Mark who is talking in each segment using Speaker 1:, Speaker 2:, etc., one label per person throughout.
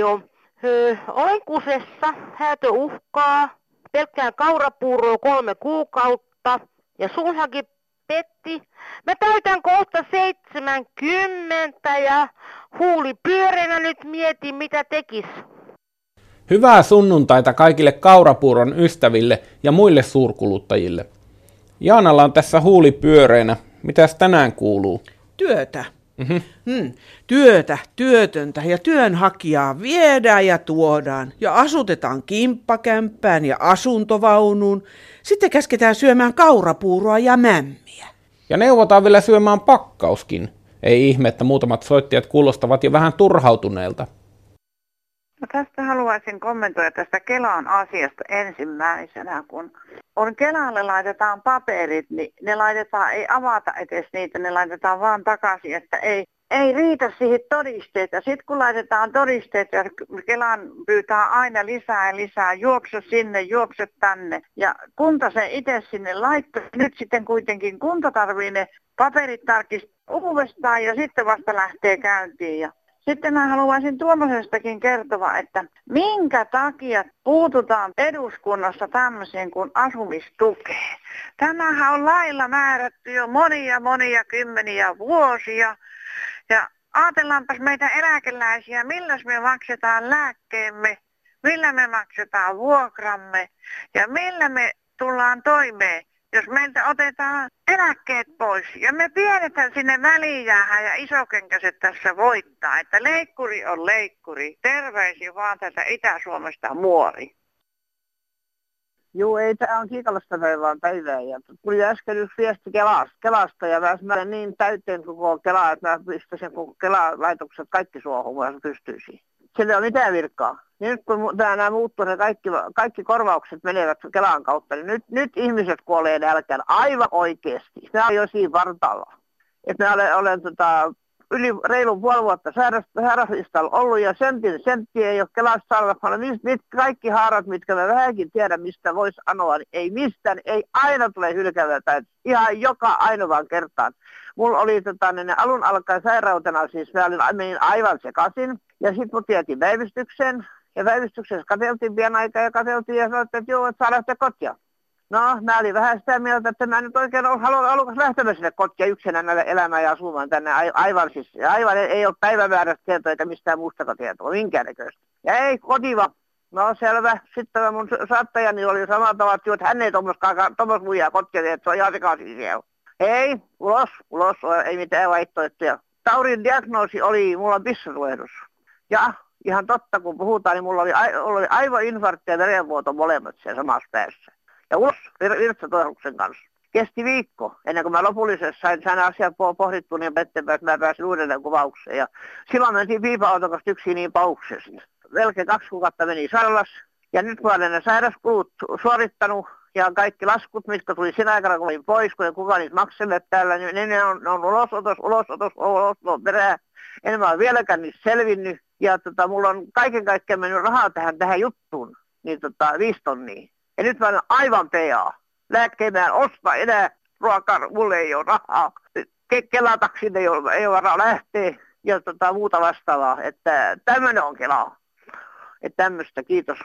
Speaker 1: radio. Öö, olen kusessa, häätö uhkaa, pelkkään kaurapuuroa kolme kuukautta ja sulhakin petti. Mä täytän kohta 70 ja huuli pyöreänä nyt mietin mitä tekis.
Speaker 2: Hyvää sunnuntaita kaikille kaurapuuron ystäville ja muille suurkuluttajille. Jaanalla on tässä huuli pyöreänä. Mitäs tänään kuuluu?
Speaker 3: Työtä. Mm-hmm. Hmm. Työtä, työtöntä ja työnhakijaa viedään ja tuodaan ja asutetaan kimppakämppään ja asuntovaunuun. Sitten käsketään syömään kaurapuuroa ja mämmiä.
Speaker 2: Ja neuvotaan vielä syömään pakkauskin. Ei ihme, että muutamat soittajat kuulostavat jo vähän turhautuneelta.
Speaker 4: No tästä haluaisin kommentoida tästä Kelan asiasta ensimmäisenä, kun on Kelalle laitetaan paperit, niin ne laitetaan, ei avata edes niitä, ne laitetaan vaan takaisin, että ei, ei riitä siihen todisteet. Ja sitten kun laitetaan todisteet ja Kelan pyytää aina lisää ja lisää, juokse sinne, juokse tänne. Ja kunta se itse sinne laittoi. Nyt sitten kuitenkin kunta tarvii ne paperit tarkistaa uudestaan ja sitten vasta lähtee käyntiin. Ja sitten mä haluaisin tuommoisestakin kertoa, että minkä takia puututaan eduskunnassa tämmöiseen kuin asumistukeen. Tämähän on lailla määrätty jo monia monia kymmeniä vuosia. Ja ajatellaanpas meitä eläkeläisiä, millä me maksetaan lääkkeemme, millä me maksetaan vuokramme ja millä me tullaan toimeen jos meiltä otetaan eläkkeet pois ja me pienetään sinne välijäähän ja isokenkäiset tässä voittaa, että leikkuri on leikkuri. Terveisiä vaan tätä Itä-Suomesta muori.
Speaker 5: Joo, ei, tämä on kiikalasta päivää päivää. Ja tuli äsken yksi viesti Kelasta, Kelasta ja mä, mä niin täyteen koko Kelaa, että mä pistäisin koko Kela-laitokset kaikki suohon, kun pystyisin. Sillä ei ole mitään virkaa. Nyt kun nämä muuttuu, ne kaikki, kaikki korvaukset menevät Kelan kautta, niin nyt, nyt ihmiset kuolee nälkään aivan oikeasti. Nämä on jo siinä vartalla. Että mä olen, olen tota, yli reilun puoli vuotta sairauslistalla ollut ja sentin, sentti ei ole Kelasta sairaalassa. Mit, mit, kaikki haarat, mitkä mä vähänkin tiedän, mistä voisi anoa, niin ei mistään, ei aina tule hylkävältä. Ihan joka ainoan kertaan. Mulla oli tota, niin alun alkaen sairautena, siis mä olin, menin aivan sekaisin. Ja sitten mut vietiin päivystykseen. Ja päivystyksessä katseltiin pian aikaa ja katseltiin ja sanottiin, että joo, että saa lähteä kotia. No, mä olin vähän sitä mieltä, että mä nyt oikein haluan alukas lähtemään sinne kotia yksinään elämään ja asumaan tänne. Aivan siis, aivan ei ole päivämääräistä tietoa eikä mistään muusta tietoa, minkäännäköistä. Ja ei kotiva. No selvä. Sitten mun saattajani oli samalla tavalla, että hän ei tuommoista muijaa kotia, että se on ihan sekaisin siellä. Ei, ulos, ulos, ei mitään vaihtoehtoja. Taurin diagnoosi oli, mulla on. Ja ihan totta, kun puhutaan, niin mulla oli, oli aivoinfarkti ja verenvuoto molemmat siellä samassa päässä. Ja ulos virtsatoihduksen kanssa. Kesti viikko ennen kuin mä lopullisesti sain, sain asiat pohdittua niin että mä pääsin uudelleen kuvaukseen. Ja silloin mentiin piipa-auton kanssa yksin niin pauksesta. Melkein kaksi kuukautta meni sairaalas. Ja nyt mä olen ne sairauskulut suorittanut ja kaikki laskut, mitkä tuli sinä aikana, kun olin pois, kun kuka niitä makselee täällä, niin ne on, ne on ulosotos, ulosotos, ulosotos perää. En mä ole vieläkään niistä selvinnyt. Ja tota, mulla on kaiken kaikkiaan mennyt rahaa tähän, tähän juttuun, niin tota, viisi tonnia. Ja nyt mä olen aivan PA. Lääkkeen osta enää ruokaa, mulle ei ole rahaa. Ke- Kelataksin ei ole, ei ole varaa lähteä ja tota, muuta vastaavaa. Että tämmöinen on Kela. Että tämmöistä, kiitos.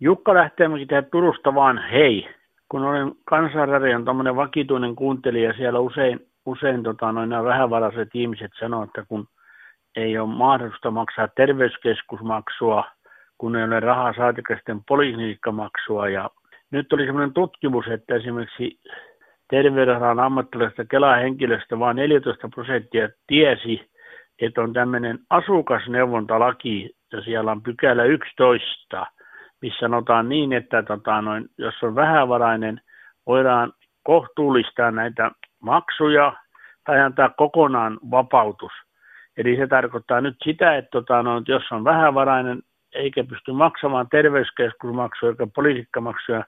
Speaker 6: Jukka Lähteenmäki tähän Turusta vaan hei. Kun olen kansanradion tämmöinen vakituinen kuuntelija, siellä usein, usein tota, noin nämä vähävaraiset ihmiset sanoo, että kun ei ole mahdollista maksaa terveyskeskusmaksua, kun ei ole rahaa saatikaisten poliklinikkamaksua. Ja nyt oli sellainen tutkimus, että esimerkiksi terveydenhuollon ammattilaisesta Kela-henkilöstä vain 14 prosenttia tiesi, että on tämmöinen asukasneuvontalaki, ja siellä on pykälä 11, missä sanotaan niin, että tota, noin, jos on vähävarainen, voidaan kohtuullistaa näitä maksuja tai antaa kokonaan vapautus. Eli se tarkoittaa nyt sitä, että tota, no, jos on vähävarainen eikä pysty maksamaan terveyskeskusmaksuja eikä poliisikkamaksuja,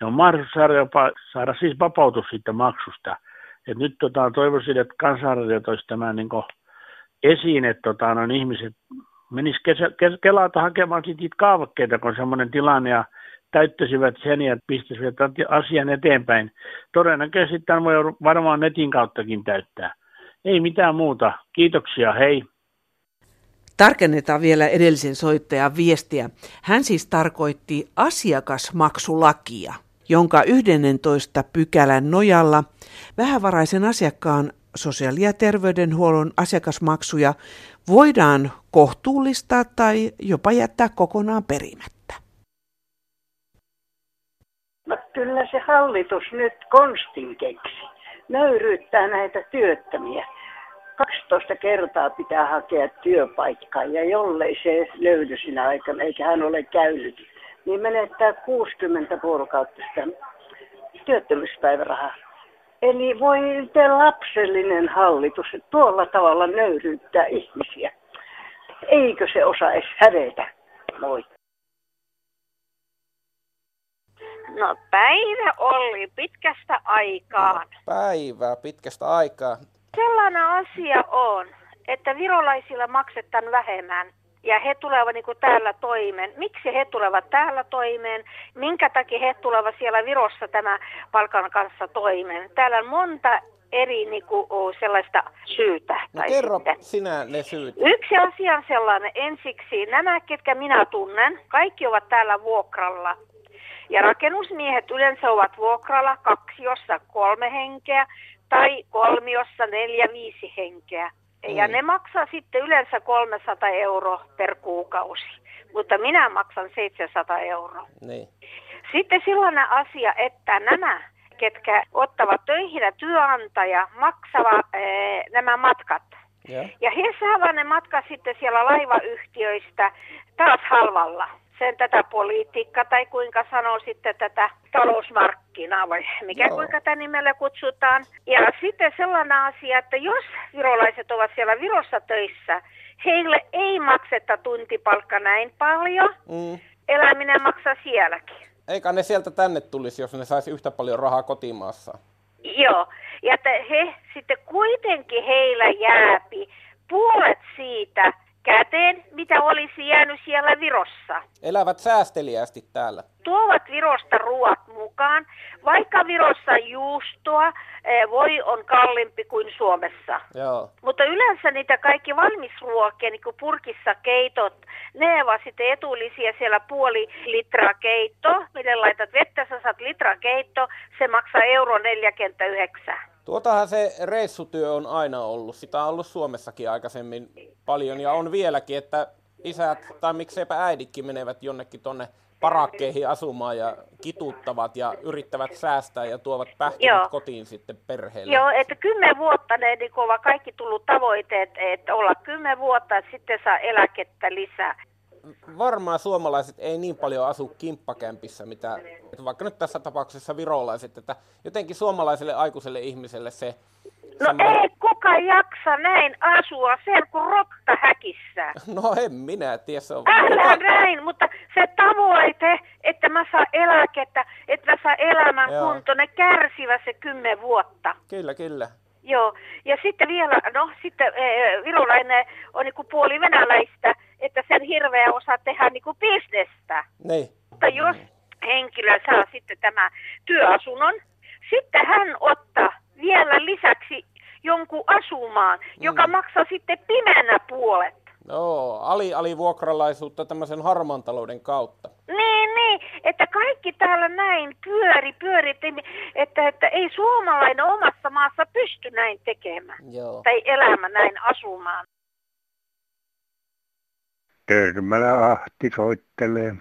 Speaker 6: ne on mahdollista saada, jopa, saada siis vapautus siitä maksusta. Et nyt tota, toivoisin, että kansanradio toisi tämän niin esiin, että tota, no, ihmiset menisivät kesä, kes, Kelata hakemaan niitä kaavakkeita, kun semmoinen tilanne, ja täyttäisivät sen ja pistäisivät asian eteenpäin. Todennäköisesti tämän voi varmaan netin kauttakin täyttää. Ei mitään muuta. Kiitoksia, hei.
Speaker 3: Tarkennetaan vielä edellisen soittajan viestiä. Hän siis tarkoitti asiakasmaksulakia, jonka 11 pykälän nojalla vähävaraisen asiakkaan sosiaali- ja terveydenhuollon asiakasmaksuja voidaan kohtuullistaa tai jopa jättää kokonaan perimättä.
Speaker 7: No, kyllä se hallitus nyt konstin keksi. Nöyryyttää näitä työttömiä. 12 kertaa pitää hakea työpaikkaa ja jollei se löydy sinä aikana, eikä hän ole käynyt, niin menettää 60 vuorokautta sitä työttömyyspäivärahaa. Eli voi te lapsellinen hallitus tuolla tavalla nöyryyttää ihmisiä. Eikö se osaisi hävetä? Moi.
Speaker 8: No päivä oli pitkästä aikaa. No,
Speaker 2: päivää pitkästä aikaa.
Speaker 8: Sellainen asia on, että virolaisilla maksetaan vähemmän ja he tulevat niin kuin täällä toimeen. Miksi he tulevat täällä toimeen? Minkä takia he tulevat siellä Virossa tämä palkan kanssa toimeen? Täällä on monta eri niin kuin, sellaista syytä.
Speaker 2: No kerro sitten. sinä ne syyt.
Speaker 8: Yksi asia on sellainen. Ensiksi nämä, ketkä minä tunnen, kaikki ovat täällä vuokralla. Ja rakennusmiehet yleensä ovat vuokralla kaksiossa kolme henkeä tai kolmiossa neljä viisi henkeä. Ja mm. ne maksaa sitten yleensä 300 euroa per kuukausi, mutta minä maksan 700 euroa.
Speaker 2: Niin.
Speaker 8: Sitten sellainen asia, että nämä, ketkä ottavat töihin ja työnantaja, maksavat ee, nämä matkat. Ja. ja he saavat ne matkat sitten siellä laivayhtiöistä taas halvalla sen tätä politiikkaa tai kuinka sanoo sitten tätä talousmarkkinaa vai mikä Joo. kuinka tämä nimellä kutsutaan. Ja sitten sellainen asia, että jos ovat siellä Virossa töissä, heille ei makseta tuntipalkka näin paljon, mm. eläminen maksaa sielläkin.
Speaker 2: Eikä ne sieltä tänne tulisi, jos ne saisi yhtä paljon rahaa kotimaassa.
Speaker 8: Joo, ja että he sitten kuitenkin heillä jääpi puolet siitä, käteen, mitä olisi jäänyt siellä Virossa.
Speaker 2: Elävät säästeliästi täällä.
Speaker 8: Tuovat Virosta ruoat mukaan, vaikka Virossa juustoa eh, voi on kalliimpi kuin Suomessa.
Speaker 2: Joo.
Speaker 8: Mutta yleensä niitä kaikki valmisruokia, niin kuin purkissa keitot, ne ovat sitten etullisia siellä puoli litraa keitto, miten laitat vettä, sä saat litraa keitto, se maksaa euro 49.
Speaker 2: Tuotahan se reissutyö on aina ollut. Sitä on ollut Suomessakin aikaisemmin paljon ja on vieläkin, että isät tai mikseipä äiditkin menevät jonnekin tonne parakkeihin asumaan ja kituttavat ja yrittävät säästää ja tuovat pähkinät kotiin sitten perheelle.
Speaker 8: Joo, että kymmen vuotta ne niin ovat kaikki tullut tavoitteet, että olla kymmen vuotta, että sitten saa eläkettä lisää
Speaker 2: varmaan suomalaiset ei niin paljon asu kimppakämpissä, mitä vaikka nyt tässä tapauksessa virolaiset, että jotenkin suomalaiselle aikuiselle ihmiselle se...
Speaker 8: No sama... ei kuka jaksa näin asua sen kuin rotta häkissä.
Speaker 2: No en minä tiedä, se on...
Speaker 8: Älä näin, mutta se tavoite, että mä saan eläkettä, että mä saan elämän Joo. kunto, ne kärsivät se kymmen vuotta.
Speaker 2: Kyllä, kyllä.
Speaker 8: Joo, ja sitten vielä, no sitten e, virolainen on niin kuin puoli venäläistä, että sen hirveä osaa tehdä niin kuin bisnestä.
Speaker 2: Niin.
Speaker 8: Mutta jos henkilö saa sitten tämä työasunnon, sitten hän ottaa vielä lisäksi jonkun asumaan, mm. joka maksaa sitten pimeänä puolet.
Speaker 2: Joo, ali, alivuokralaisuutta tämmöisen harmaan talouden kautta.
Speaker 8: Niin, niin, että kaikki täällä näin pyöri, pyöri, että, että ei suomalainen omassa maassa pysty näin tekemään.
Speaker 2: Joo.
Speaker 8: Tai elämä näin asumaan.
Speaker 9: Törmälä Ahti soittelee.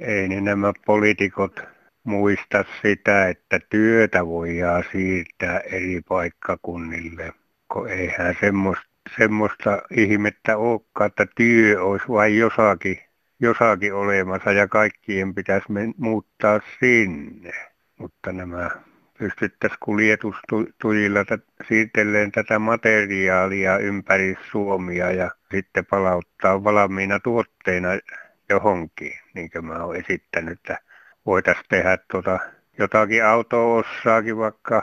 Speaker 9: Ei ne nämä poliitikot muista sitä, että työtä voidaan siirtää eri paikkakunnille. Kun eihän semmoista, semmoista ihmettä olekaan, että työ olisi vain jossakin, jossakin olemassa ja kaikkien pitäisi muuttaa sinne. Mutta nämä pystyttäisiin kuljetustujilla siirtelemään tätä materiaalia ympäri Suomia ja sitten palauttaa valmiina tuotteina johonkin, niin kuin mä oon esittänyt, että voitaisiin tehdä tuota, jotakin auto-ossaakin vaikka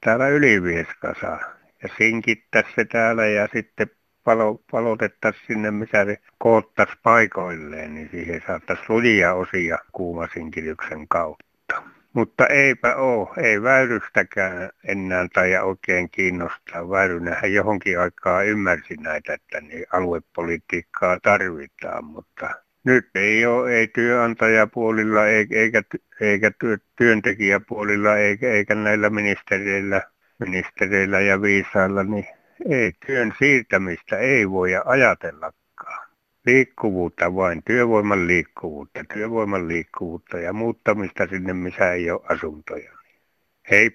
Speaker 9: täällä Ylivieskassa ja sinkittäisiin se täällä ja sitten palo, palotettaisiin sinne, missä se koottaisi paikoilleen, niin siihen saattaisi lujia osia kuumasinkityksen kautta. Mutta eipä ole, ei Väyrystäkään enää tai oikein kiinnostaa. Väyrynähän johonkin aikaa ymmärsi näitä, että niin aluepolitiikkaa tarvitaan, mutta nyt ei ole, ei työnantajapuolilla eikä, eikä työntekijäpuolilla eikä, eikä näillä ministereillä, ministereillä ja viisailla, niin ei työn siirtämistä ei voi ajatella liikkuvuutta vain, työvoiman liikkuvuutta, työvoiman liikkuvuutta ja muuttamista sinne, missä ei ole asuntoja. Hei.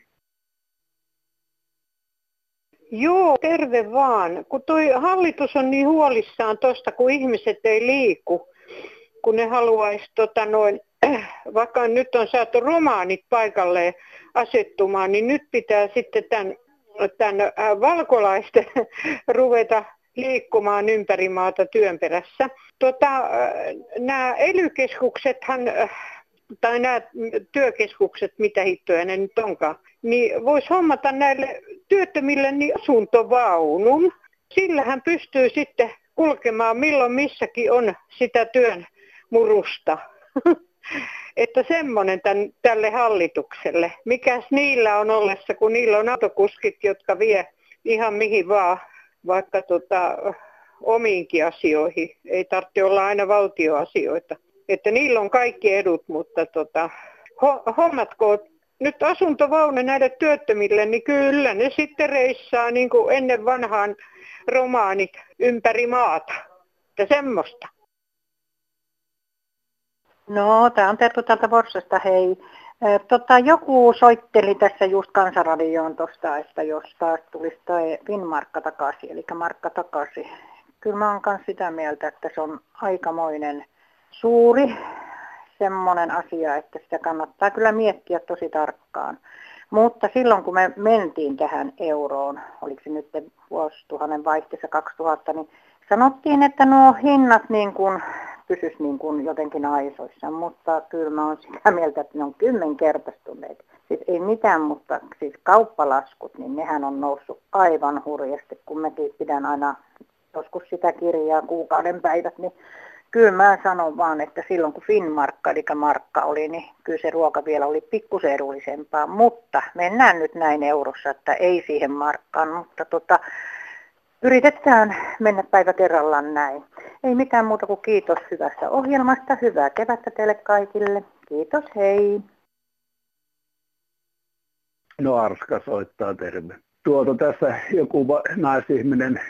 Speaker 10: Joo, terve vaan. Kun toi hallitus on niin huolissaan tosta, kun ihmiset ei liiku, kun ne haluaisi tota noin, vaikka nyt on saatu romaanit paikalle asettumaan, niin nyt pitää sitten tämän, tämän äh, valkolaisten ruveta liikkumaan ympäri maata työn perässä. Tota, nämä elykeskuksethan, tai nämä työkeskukset, mitä hittoja ne nyt onkaan, niin voisi hommata näille työttömille niin asuntovaunun. Sillä hän pystyy sitten kulkemaan milloin missäkin on sitä työn murusta. että semmoinen tämän, tälle hallitukselle. Mikäs niillä on ollessa, kun niillä on autokuskit, jotka vie ihan mihin vaan vaikka tota, omiinkin asioihin. Ei tarvitse olla aina valtioasioita. Että niillä on kaikki edut, mutta tota, hommatko nyt asuntovaune näille työttömille, niin kyllä ne sitten reissaa niin kuin ennen vanhaan romaanit ympäri maata. Että semmoista.
Speaker 11: No, tämä on Tertu täältä Vorsasta, hei. Tota, joku soitteli tässä just kansanradioon tuosta, että jos taas tulisi toi Finmarkka takaisin, eli markka takaisin. Kyllä mä oon myös sitä mieltä, että se on aikamoinen suuri semmoinen asia, että sitä kannattaa kyllä miettiä tosi tarkkaan. Mutta silloin kun me mentiin tähän euroon, oliko se nyt vuosituhannen vaihteessa 2000, niin sanottiin, että nuo hinnat niin kuin pysyisi niin kuin jotenkin aisoissa, mutta kyllä mä oon sitä mieltä, että ne on kymmenkertaistuneet. Siis ei mitään, mutta siis kauppalaskut, niin nehän on noussut aivan hurjasti, kun mäkin pidän aina joskus sitä kirjaa kuukauden päivät, niin kyllä mä sanon vaan, että silloin kun Finmarkka, eli markka oli, niin kyllä se ruoka vielä oli pikkusen edullisempaa, mutta mennään nyt näin eurossa, että ei siihen markkaan, mutta tota, Yritetään mennä päivä kerrallaan näin. Ei mitään muuta kuin kiitos hyvästä ohjelmasta. Hyvää kevättä teille kaikille. Kiitos, hei.
Speaker 12: No Arska soittaa terve. Tuota tässä joku naisihminen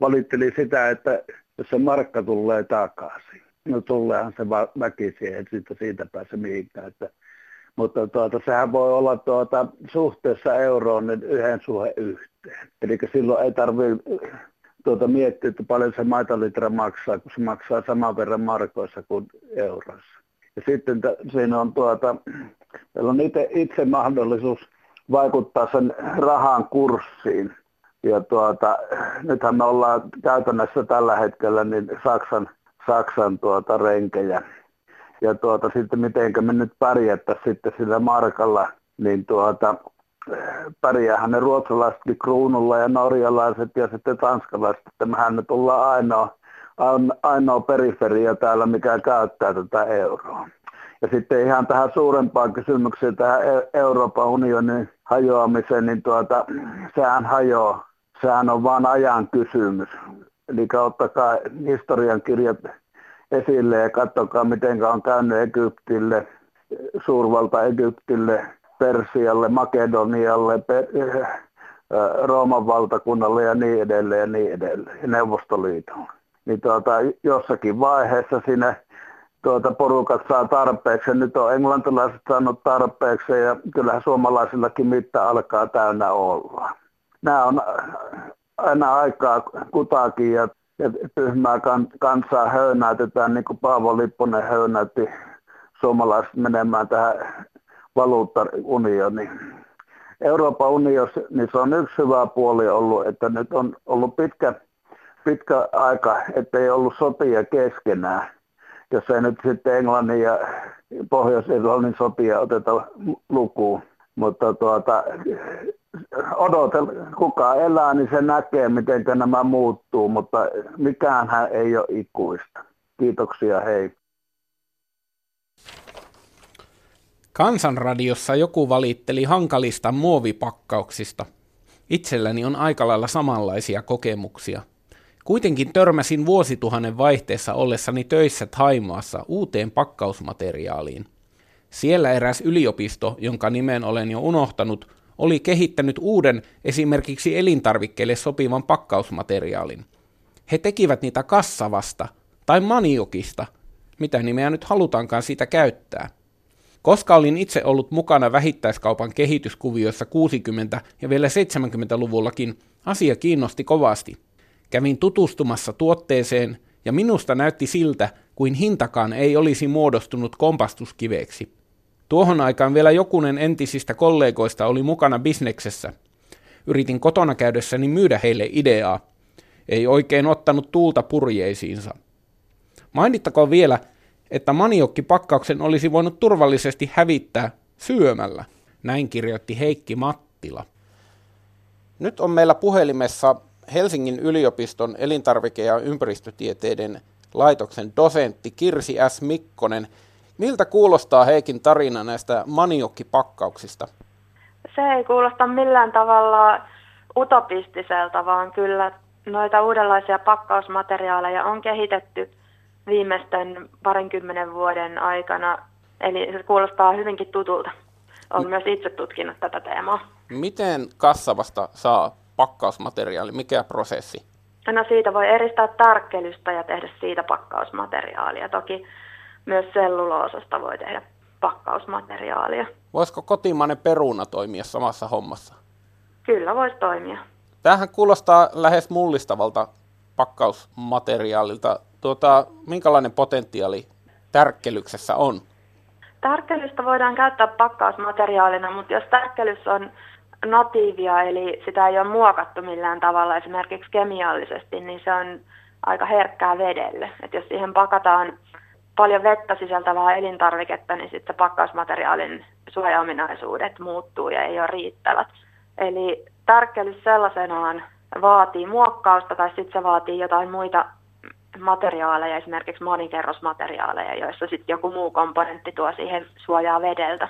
Speaker 12: valitteli sitä, että jos se markka tulee takaisin. No tuleehan se väkisin, että siitä, siitä pääse mihinkään. Että, mutta tuota, sehän voi olla tuota, suhteessa euroon niin yhden suhde yhteen. Eli silloin ei tarvitse tuota, miettiä, että paljon se maitalitra maksaa, kun se maksaa saman verran markoissa kuin euroissa. Ja sitten t- siinä on tuota, meillä on itse, itse mahdollisuus vaikuttaa sen rahan kurssiin. Ja tuota, nythän me ollaan käytännössä tällä hetkellä niin Saksan, Saksan tuota renkejä. Ja tuota, sitten miten me nyt pärjättäisiin sitten sillä markalla, niin tuota, pärjäähän ne ruotsalaisetkin kruunulla ja norjalaiset ja sitten tanskalaiset, että mehän nyt ollaan ainoa, ainoa periferia täällä, mikä käyttää tätä euroa. Ja sitten ihan tähän suurempaan kysymykseen, tähän e- Euroopan unionin hajoamiseen, niin tuota, sehän hajoaa. Sehän on vain ajan kysymys. Eli ottakaa historian kirjat esille ja katsokaa, miten on käynyt Egyptille, suurvalta Egyptille, Persialle, Makedonialle, per, äh, Rooman valtakunnalle ja niin edelleen ja niin edelleen, ja Neuvostoliitolle. Niin tuota, jossakin vaiheessa sinne tuota, porukat saa tarpeeksi. Nyt on englantilaiset saanut tarpeeksi ja kyllähän suomalaisillakin mitta alkaa täynnä olla. Nämä on aina aikaa kutakin ja, ja tyhmää kansaa höynäytetään, niin kuin Paavo Lipponen höynäytti suomalaiset menemään tähän valuuttaunioni. Euroopan unionissa niin se on yksi hyvä puoli ollut, että nyt on ollut pitkä, pitkä aika, ettei ollut sotia keskenään. Jos ei nyt sitten Englannin ja Pohjois-Irlannin sopia oteta lukuun. Mutta tuota, odotel, kuka elää, niin se näkee, miten nämä muuttuu, mutta mikään ei ole ikuista. Kiitoksia, hei.
Speaker 2: Kansanradiossa joku valitteli hankalista muovipakkauksista. Itselläni on aika lailla samanlaisia kokemuksia. Kuitenkin törmäsin vuosituhannen vaihteessa ollessani töissä Taimaassa uuteen pakkausmateriaaliin. Siellä eräs yliopisto, jonka nimen olen jo unohtanut, oli kehittänyt uuden esimerkiksi elintarvikkeille sopivan pakkausmateriaalin. He tekivät niitä kassavasta tai maniokista, mitä nimeä nyt halutaankaan siitä käyttää. Koska olin itse ollut mukana vähittäiskaupan kehityskuvioissa 60- ja vielä 70-luvullakin, asia kiinnosti kovasti. Kävin tutustumassa tuotteeseen ja minusta näytti siltä, kuin hintakaan ei olisi muodostunut kompastuskiveeksi. Tuohon aikaan vielä jokunen entisistä kollegoista oli mukana bisneksessä. Yritin kotona käydessäni myydä heille ideaa. Ei oikein ottanut tuulta purjeisiinsa. Mainittakoon vielä, että maniokkipakkauksen olisi voinut turvallisesti hävittää syömällä. Näin kirjoitti Heikki Mattila. Nyt on meillä puhelimessa Helsingin yliopiston elintarvike- ja ympäristötieteiden laitoksen dosentti Kirsi S. Mikkonen. Miltä kuulostaa Heikin tarina näistä maniokkipakkauksista?
Speaker 13: Se ei kuulosta millään tavalla utopistiselta, vaan kyllä noita uudenlaisia pakkausmateriaaleja on kehitetty viimeisten parinkymmenen vuoden aikana. Eli se kuulostaa hyvinkin tutulta. Olen myös itse tutkinut tätä teemaa.
Speaker 2: Miten kassavasta saa pakkausmateriaali? Mikä prosessi?
Speaker 13: No siitä voi eristää tarkkelystä ja tehdä siitä pakkausmateriaalia. Toki myös selluloosasta voi tehdä pakkausmateriaalia.
Speaker 2: Voisiko kotimainen peruna toimia samassa hommassa?
Speaker 13: Kyllä voisi toimia.
Speaker 2: Tämähän kuulostaa lähes mullistavalta pakkausmateriaalilta. Tuota, minkälainen potentiaali tärkkelyksessä on?
Speaker 13: Tärkkelystä voidaan käyttää pakkausmateriaalina, mutta jos tärkkelys on natiivia, eli sitä ei ole muokattu millään tavalla esimerkiksi kemiallisesti, niin se on aika herkkää vedelle. Et jos siihen pakataan paljon vettä sisältävää elintarviketta, niin sitten pakkausmateriaalin suojaominaisuudet muuttuu ja ei ole riittävät. Eli tärkkelys sellaisenaan vaatii muokkausta tai sitten se vaatii jotain muita materiaaleja, esimerkiksi monikerrosmateriaaleja, joissa sitten joku muu komponentti tuo siihen suojaa vedeltä.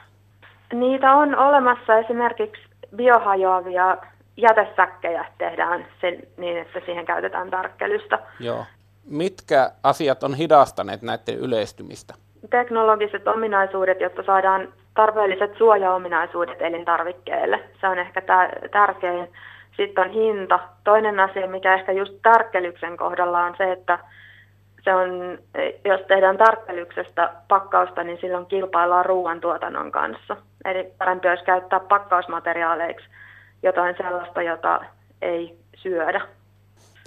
Speaker 13: Niitä on olemassa esimerkiksi biohajoavia jätesäkkejä tehdään sen, niin, että siihen käytetään tarkkelystä.
Speaker 2: Joo. Mitkä asiat on hidastaneet näiden yleistymistä?
Speaker 13: Teknologiset ominaisuudet, jotta saadaan tarpeelliset suojaominaisuudet elintarvikkeelle. Se on ehkä tärkein. Sitten on hinta. Toinen asia, mikä ehkä just tärkkelyksen kohdalla on se, että se on, jos tehdään tarkkelyksestä pakkausta, niin silloin kilpaillaan ruoantuotannon kanssa. Eli parempi olisi käyttää pakkausmateriaaleiksi jotain sellaista, jota ei syödä.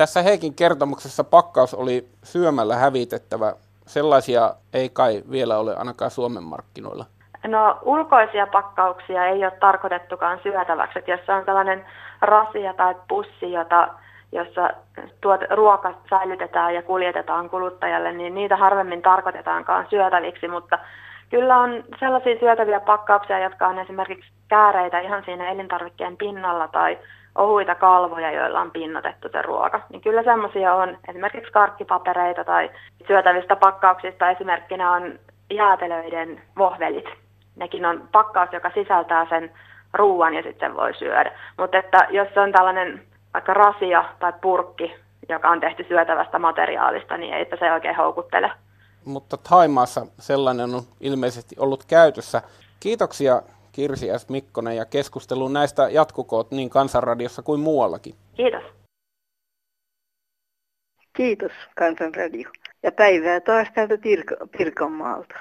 Speaker 2: Tässä Heikin kertomuksessa pakkaus oli syömällä hävitettävä. Sellaisia ei kai vielä ole ainakaan Suomen markkinoilla.
Speaker 13: No ulkoisia pakkauksia ei ole tarkoitettukaan syötäväksi. Että jos on tällainen rasia tai pussi, jota, jossa tuot, ruoka säilytetään ja kuljetetaan kuluttajalle, niin niitä harvemmin tarkoitetaankaan syötäviksi, mutta kyllä on sellaisia syötäviä pakkauksia, jotka on esimerkiksi kääreitä ihan siinä elintarvikkeen pinnalla tai ohuita kalvoja, joilla on pinnotettu se ruoka. Niin kyllä semmoisia on esimerkiksi karkkipapereita tai syötävistä pakkauksista esimerkkinä on jäätelöiden vohvelit. Nekin on pakkaus, joka sisältää sen ruoan ja sitten voi syödä. Mutta että jos se on tällainen vaikka rasia tai purkki, joka on tehty syötävästä materiaalista, niin ei se oikein houkuttele.
Speaker 2: Mutta Taimaassa sellainen on ilmeisesti ollut käytössä. Kiitoksia Kirsi S. Mikkonen ja keskustelun näistä jatkukoot niin Kansanradiossa kuin muuallakin.
Speaker 13: Kiitos.
Speaker 14: Kiitos Kansanradio. Ja päivää taas täältä Pirkanmaalta.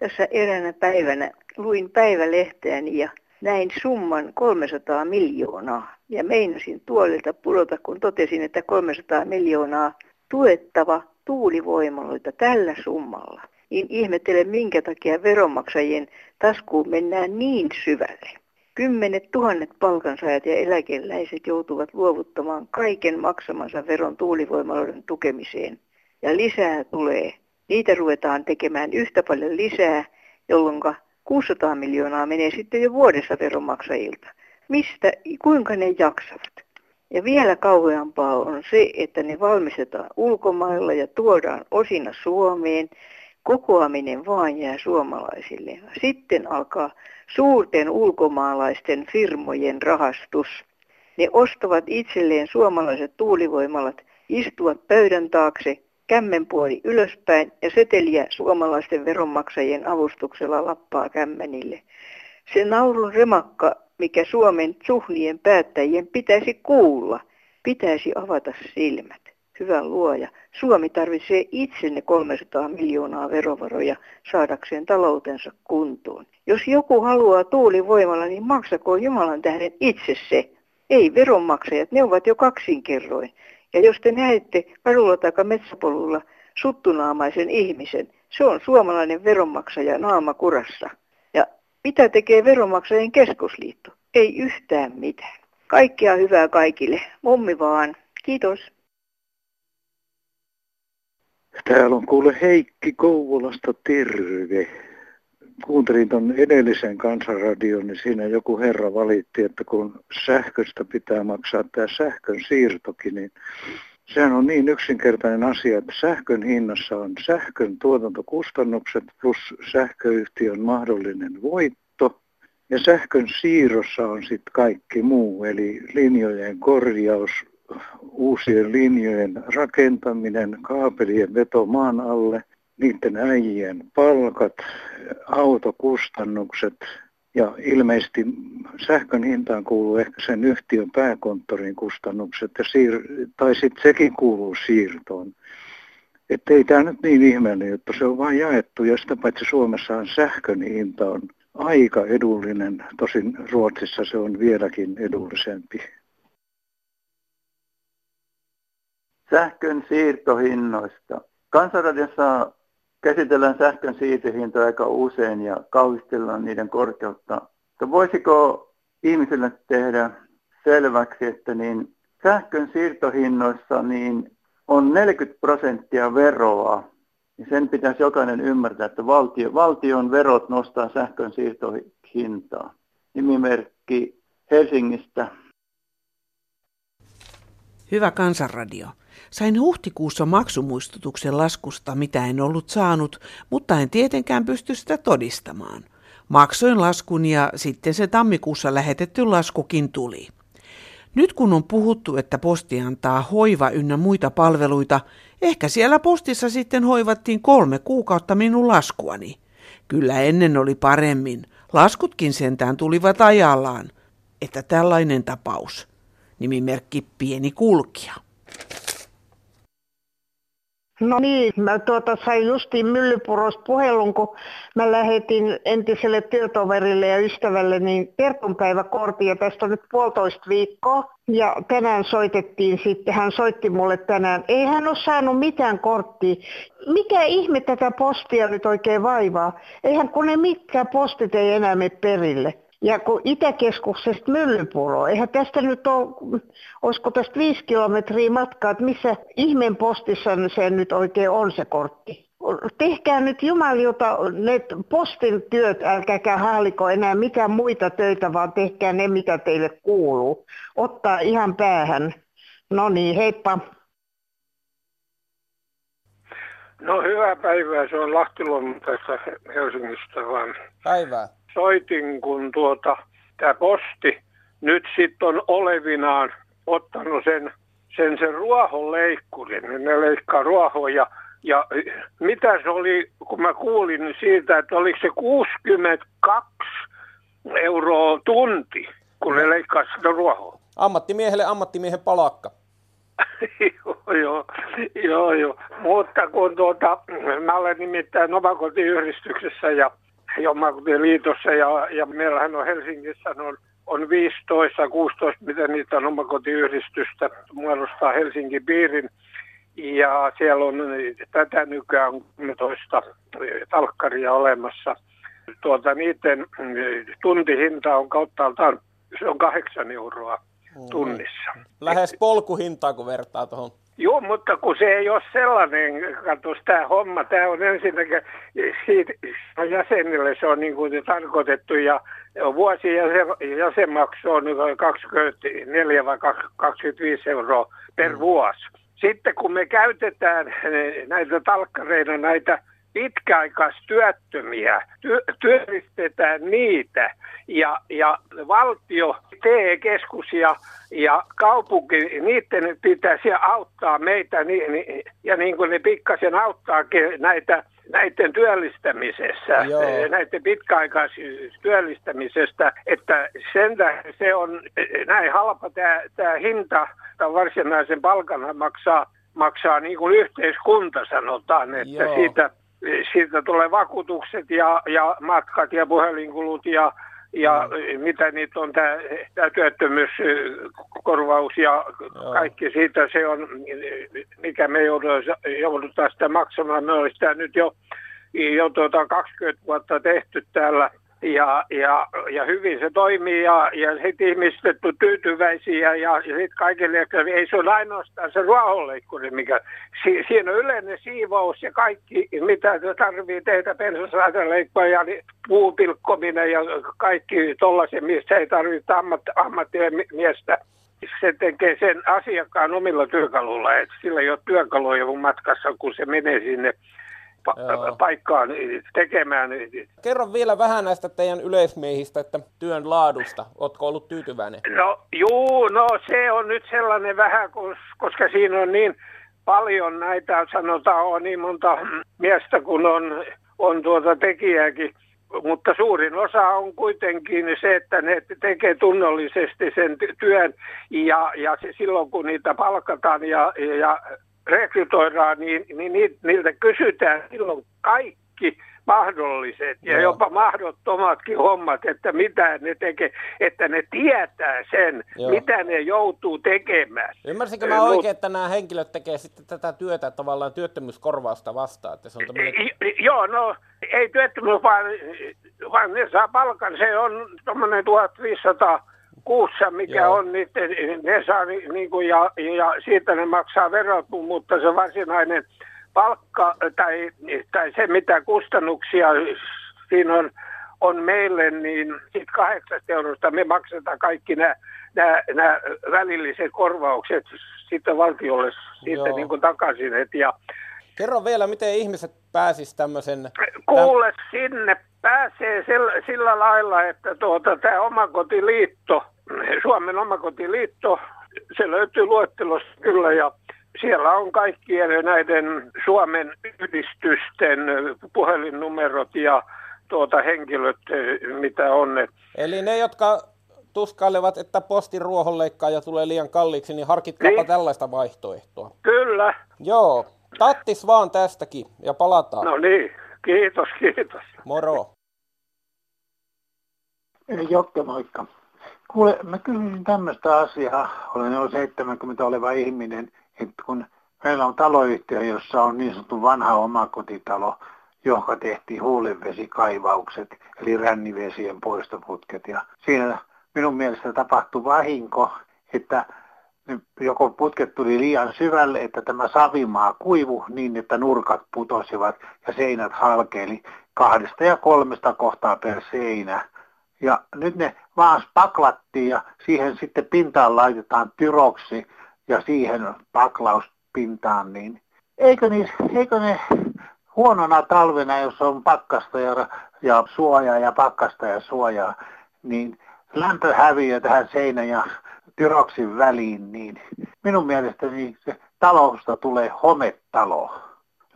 Speaker 14: Tässä eräänä päivänä luin päivälehteeni ja näin summan 300 miljoonaa. Ja meinasin tuolilta pudota, kun totesin, että 300 miljoonaa tuettava tuulivoimaloita tällä summalla. Niin ihmettelen, minkä takia veronmaksajien taskuun mennään niin syvälle. Kymmenet tuhannet palkansaajat ja eläkeläiset joutuvat luovuttamaan kaiken maksamansa veron tuulivoimaloiden tukemiseen. Ja lisää tulee. Niitä ruvetaan tekemään yhtä paljon lisää, jolloin 600 miljoonaa menee sitten jo vuodessa veronmaksajilta. Mistä, kuinka ne jaksavat? Ja vielä kauheampaa on se, että ne valmistetaan ulkomailla ja tuodaan osina Suomeen, Kokoaminen vaan jää suomalaisille. Sitten alkaa suurten ulkomaalaisten firmojen rahastus. Ne ostavat itselleen suomalaiset tuulivoimalat, istuvat pöydän taakse, kämmenpuoli ylöspäin ja seteliä suomalaisten veronmaksajien avustuksella lappaa kämmenille. Se naurun remakka, mikä Suomen suhlien päättäjien pitäisi kuulla, pitäisi avata silmät. Hyvä luoja, Suomi tarvitsee itse ne 300 miljoonaa verovaroja saadakseen taloutensa kuntoon. Jos joku haluaa tuulivoimalla, niin maksako Jumalan tähden itse se. Ei veronmaksajat, ne ovat jo kaksinkerroin. Ja jos te näette kadulla tai metsäpolulla suttunaamaisen ihmisen, se on suomalainen veronmaksaja naamakurassa. Ja mitä tekee veronmaksajien keskusliitto? Ei yhtään mitään. Kaikkea hyvää kaikille. Mummi vaan. Kiitos.
Speaker 15: Täällä on kuule Heikki Kouvolasta terve. Kuuntelin tuon edellisen kansanradion, niin siinä joku herra valitti, että kun sähköstä pitää maksaa tämä sähkön siirtokin, niin sehän on niin yksinkertainen asia, että sähkön hinnassa on sähkön tuotantokustannukset plus sähköyhtiön mahdollinen voitto. Ja sähkön siirrossa on sitten kaikki muu, eli linjojen korjaus, uusien linjojen rakentaminen, kaapelien veto maan alle, niiden äijien palkat, autokustannukset ja ilmeisesti sähkön hintaan kuuluu ehkä sen yhtiön pääkonttorin kustannukset ja siir- tai sitten sekin kuuluu siirtoon. Että ei tämä nyt niin ihmeellinen juttu, se on vain jaettu ja sitä paitsi Suomessahan sähkön hinta on aika edullinen, tosin Ruotsissa se on vieläkin edullisempi.
Speaker 16: Sähkön siirtohinnoista. Kansanradiossa käsitellään sähkön siirtohintoja aika usein ja kauhistellaan niiden korkeutta. Mutta voisiko ihmisille tehdä selväksi, että niin sähkön siirtohinnoissa niin on 40 prosenttia veroa. Ja sen pitäisi jokainen ymmärtää, että valtio, valtion verot nostaa sähkön siirtohintaa. Nimimerkki Helsingistä.
Speaker 3: Hyvä kansanradio. Sain huhtikuussa maksumuistutuksen laskusta, mitä en ollut saanut, mutta en tietenkään pysty sitä todistamaan. Maksoin laskun ja sitten se tammikuussa lähetetty laskukin tuli. Nyt kun on puhuttu, että posti antaa hoiva ynnä muita palveluita, ehkä siellä postissa sitten hoivattiin kolme kuukautta minun laskuani. Kyllä ennen oli paremmin. Laskutkin sentään tulivat ajallaan. Että tällainen tapaus. Nimimerkki Pieni kulkija.
Speaker 10: No niin, mä tuota sain justiin Myllypurosta puhelun, kun mä lähetin entiselle työtoverille ja ystävälle niin kertonpäiväkortin ja tästä on nyt puolitoista viikkoa. Ja tänään soitettiin sitten, hän soitti mulle tänään, ei hän ole saanut mitään korttia. Mikä ihme tätä postia nyt oikein vaivaa? Eihän kun ne mitkään postit ei enää mene perille. Ja kun Itäkeskuksesta Myllypuro, eihän tästä nyt ole, olisiko tästä viisi kilometriä matkaa, että missä ihmeen postissa se nyt oikein on se kortti. Tehkää nyt jumaliota ne postin työt, älkääkä haaliko enää mitään muita töitä, vaan tehkää ne, mitä teille kuuluu. Ottaa ihan päähän. No niin, heippa.
Speaker 17: No hyvää päivää, se on Lahtilon tässä Helsingistä vaan.
Speaker 2: Päivää
Speaker 17: soitin, kun tuota, tämä posti nyt sitten on olevinaan ottanut sen, sen, sen ruohonleikkurin. Ne leikkaa ruohoa ja, ja mitä se oli, kun mä kuulin siitä, että oliko se 62 euroa tunti, kun ne leikkaa sitä ruohoa.
Speaker 2: Ammattimiehelle ammattimiehen palakka.
Speaker 17: joo, joo, joo, joo. Mutta kun tuota, mä olen nimittäin omakotiyhdistyksessä ja liitossa ja, ja meillähän on Helsingissä on, on 15, 16, miten niitä on omakotiyhdistystä, muodostaa Helsingin piirin. Ja siellä on tätä nykyään 13 talkkaria olemassa. Tuota, niiden tuntihinta on kauttaaltaan, se on kahdeksan euroa tunnissa.
Speaker 2: Lähes polkuhintaa, kun vertaa tuohon
Speaker 17: Joo, mutta kun se ei ole sellainen, katsos tämä homma, tämä on ensinnäkin siitä jäsenille se on niin kuin tarkoitettu ja vuosi jäsen, jäsenmaksu on 24 vai 25 euroa per mm. vuosi. Sitten kun me käytetään näitä talkkareina, näitä pitkäaikaistyöttömiä, ty, työllistetään niitä ja, ja valtio, TE-keskus ja, ja kaupunki, niiden pitäisi auttaa meitä ni, ni, ja niin kuin ne pikkasen auttaakin näitä näiden työllistämisessä, Joo. näiden pitkäaikaistyöllistämisestä, että sen se on näin halpa tämä, tämä hinta, tämä varsinaisen palkan maksaa, maksaa niin kuin yhteiskunta sanotaan, että Joo. siitä siitä tulee vakuutukset ja, ja matkat ja puhelinkulut ja, ja mm. mitä niitä on, tämä, työttömyyskorvaus ja Joo. kaikki siitä se on, mikä me joudutaan sitä maksamaan. Me olisi tämä nyt jo, jo tuota 20 vuotta tehty täällä ja, ja, ja hyvin se toimii ja, ja sitten ihmiset on tyytyväisiä ja, ja sitten kaikille, ei se ole ainoastaan se ruohonleikkuri, mikä si, siinä on yleinen siivous ja kaikki, mitä tarvii tehdä, pensasaateleikkoja ja puupilkkominen ja kaikki tollaisen, missä ei tarvitse ammat, ammattimiestä. Se tekee sen asiakkaan omilla työkaluilla, että sillä ei ole työkaluja matkassa, kun se menee sinne pa- paikkaan tekemään.
Speaker 2: Kerro vielä vähän näistä teidän yleismiehistä, että työn laadusta. Oletko ollut tyytyväinen?
Speaker 17: No juu, no se on nyt sellainen vähän, koska siinä on niin paljon näitä, sanotaan on niin monta miestä kun on, on tuota tekijääkin. Mutta suurin osa on kuitenkin se, että ne tekee tunnollisesti sen työn ja, ja se silloin kun niitä palkataan ja, ja rekrytoidaan, niin, niin niiltä kysytään silloin kaikki mahdolliset ja Joo. jopa mahdottomatkin hommat, että mitä ne tekee, että ne tietää sen, Joo. mitä ne joutuu tekemään.
Speaker 2: Ymmärsinkö mä oikein, että nämä henkilöt tekee sitten tätä työtä tavallaan työttömyyskorvausta vastaan? Että se on tämmöinen...
Speaker 17: Joo, no ei työttömyys, vaan, vaan ne saa palkan, se on tuommoinen 1500 kuussa, mikä Joo. on, niin ne saa niin kuin, ja, ja siitä ne maksaa verot, mutta se varsinainen palkka tai, tai se mitä kustannuksia siinä on, on meille, niin siitä kahdeksasta eurosta me maksetaan kaikki nämä, nämä, nämä välilliset korvaukset sitten valtiolle sitten niin kuin takaisin. Et ja,
Speaker 2: Kerro vielä, miten ihmiset pääsis tämmöisen...
Speaker 17: Kuule, täm... sinne pääsee sillä, sillä lailla, että tuota, tämä omakotiliitto – Suomen omakotiliitto, se löytyy luettelossa kyllä ja siellä on kaikkien näiden Suomen yhdistysten puhelinnumerot ja tuota henkilöt, mitä on.
Speaker 2: Eli ne, jotka tuskailevat, että postin ruohonleikkaaja tulee liian kalliiksi, niin harkitkaapa niin. tällaista vaihtoehtoa.
Speaker 17: Kyllä.
Speaker 2: Joo, tattis vaan tästäkin ja palataan.
Speaker 17: No niin, kiitos, kiitos.
Speaker 2: Moro.
Speaker 18: Jokke, moikka. Kuule, mä kysyin tämmöistä asiaa, olen jo 70 oleva ihminen, että kun meillä on taloyhtiö, jossa on niin sanottu vanha omakotitalo, joka tehtiin huulenvesikaivaukset, eli rännivesien poistoputket. Ja siinä minun mielestä tapahtui vahinko, että joko putket tuli liian syvälle, että tämä savimaa kuivu niin, että nurkat putosivat ja seinät halkeili kahdesta ja kolmesta kohtaa per seinä. Ja nyt ne vaan spaklattiin ja siihen sitten pintaan laitetaan tyroksi ja siihen paklauspintaan, niin eikö, niin, eikö ne huonona talvena, jos on pakkasta ja, ja suojaa ja pakkasta ja suojaa, niin lämpö häviää tähän seinän ja tyroksin väliin, niin minun mielestäni se talosta tulee hometalo.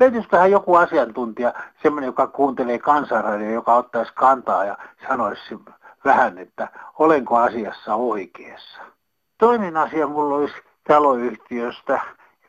Speaker 18: Löytyisiköhän joku asiantuntija, semmoinen, joka kuuntelee kansanradia, joka ottaisi kantaa ja sanoisi vähän, että olenko asiassa oikeassa. Toinen asia mulla olisi taloyhtiöstä.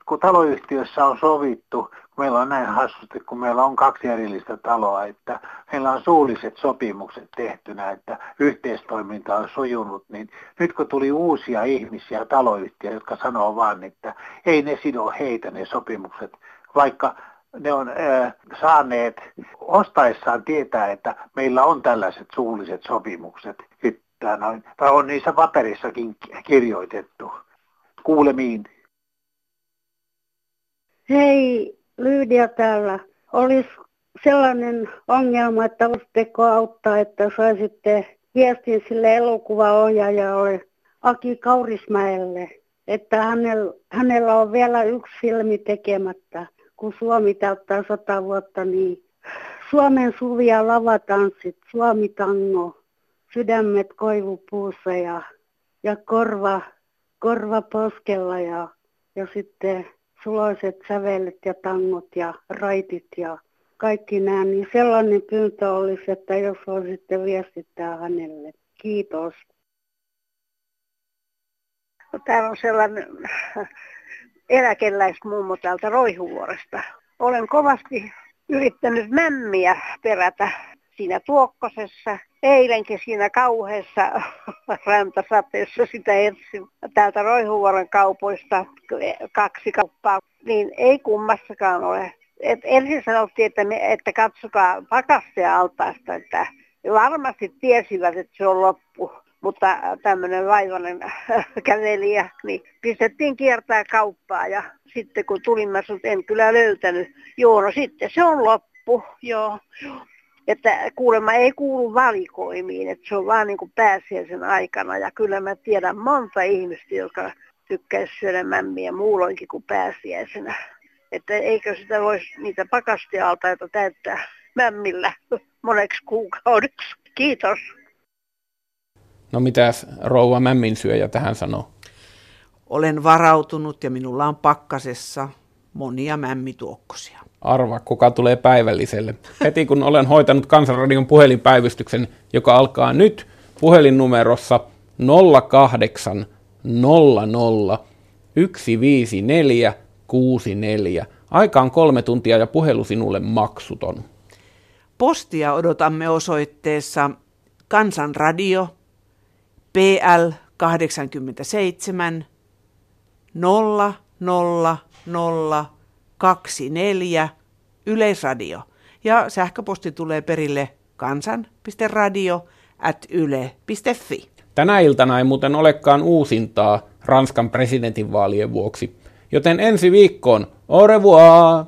Speaker 18: Kun taloyhtiössä on sovittu, meillä on näin hassusti, kun meillä on kaksi erillistä taloa, että meillä on suulliset sopimukset tehtynä, että yhteistoiminta on sujunut, niin nyt kun tuli uusia ihmisiä taloyhtiöitä, jotka sanoo vaan, että ei ne sido heitä ne sopimukset, vaikka ne on äh, saaneet ostaessaan tietää, että meillä on tällaiset suulliset sopimukset, että noin, tai on niissä paperissakin kirjoitettu. Kuulemiin.
Speaker 19: Hei, Lyydia täällä. Olisi sellainen ongelma, että voisitteko auttaa, että saisitte viestin sille elokuvaohjaajalle Aki Kaurismäelle, että hänellä, hänellä on vielä yksi filmi tekemättä kun Suomi täyttää sata vuotta, niin Suomen suvia lavatanssit, Suomitango, sydämet koivupuussa ja, ja korva, korva poskella ja, ja sitten suloiset sävelet ja tangot ja raitit ja kaikki nämä, niin sellainen pyyntö olisi, että jos voisitte viestittää hänelle. Kiitos.
Speaker 20: No, täällä on sellainen eläkeläismummo täältä Roihuvuoresta. Olen kovasti yrittänyt mämmiä perätä siinä tuokkosessa. Eilenkin siinä kauheassa räntäsateessa sitä etsin täältä Roihuvuoren kaupoista kaksi kauppaa, niin ei kummassakaan ole. Et ensin sanottiin, että, me, että katsokaa pakastea altaasta, että varmasti tiesivät, että se on loppu mutta tämmöinen vaivainen kävelijä, niin pistettiin kiertää kauppaa ja sitten kun tulimme, en kyllä löytänyt. Joo, no sitten se on loppu, joo. Että kuulemma ei kuulu valikoimiin, että se on vaan niin kuin pääsiäisen aikana. Ja kyllä mä tiedän monta ihmistä, jotka tykkäisi syödä mämmiä muulloinkin kuin pääsiäisenä. Että eikö sitä voisi niitä pakastialtaita täyttää mämmillä moneksi kuukaudeksi. Kiitos.
Speaker 2: No mitäs rouva mämminsyöjä tähän sanoo?
Speaker 3: Olen varautunut ja minulla on pakkasessa monia mämmituokkosia.
Speaker 2: Arva, kuka tulee päivälliselle. Heti kun olen hoitanut Kansanradion puhelinpäivystyksen, joka alkaa nyt puhelinnumerossa 08 00 154 64. Aika on kolme tuntia ja puhelu sinulle maksuton.
Speaker 3: Postia odotamme osoitteessa Kansanradio PL 87 000 24 Yleisradio. Ja sähköposti tulee perille kansan.radio at yle.fi.
Speaker 2: Tänä iltana ei muuten olekaan uusintaa Ranskan presidentinvaalien vuoksi, joten ensi viikkoon au revoir!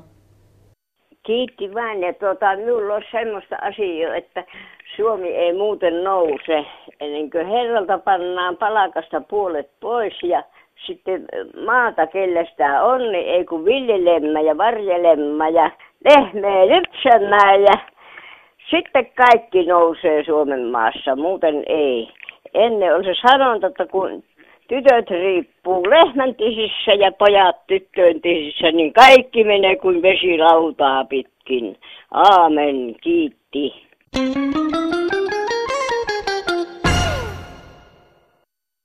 Speaker 21: Kiitti vain, ja tuota, minulla on semmoista asiaa, että Suomi ei muuten nouse ennen kuin herralta pannaan palakasta puolet pois ja sitten maata kellestään on, niin ei kun viljelemmä ja varjelemmä ja lehmeä lypsämään ja sitten kaikki nousee Suomen maassa, muuten ei. Ennen on se sanonta, että kun tytöt riippuu lehmän tisissä ja pojat tyttöön tisissä, niin kaikki menee kuin vesi lautaa pitkin. Aamen, kiitti. thank you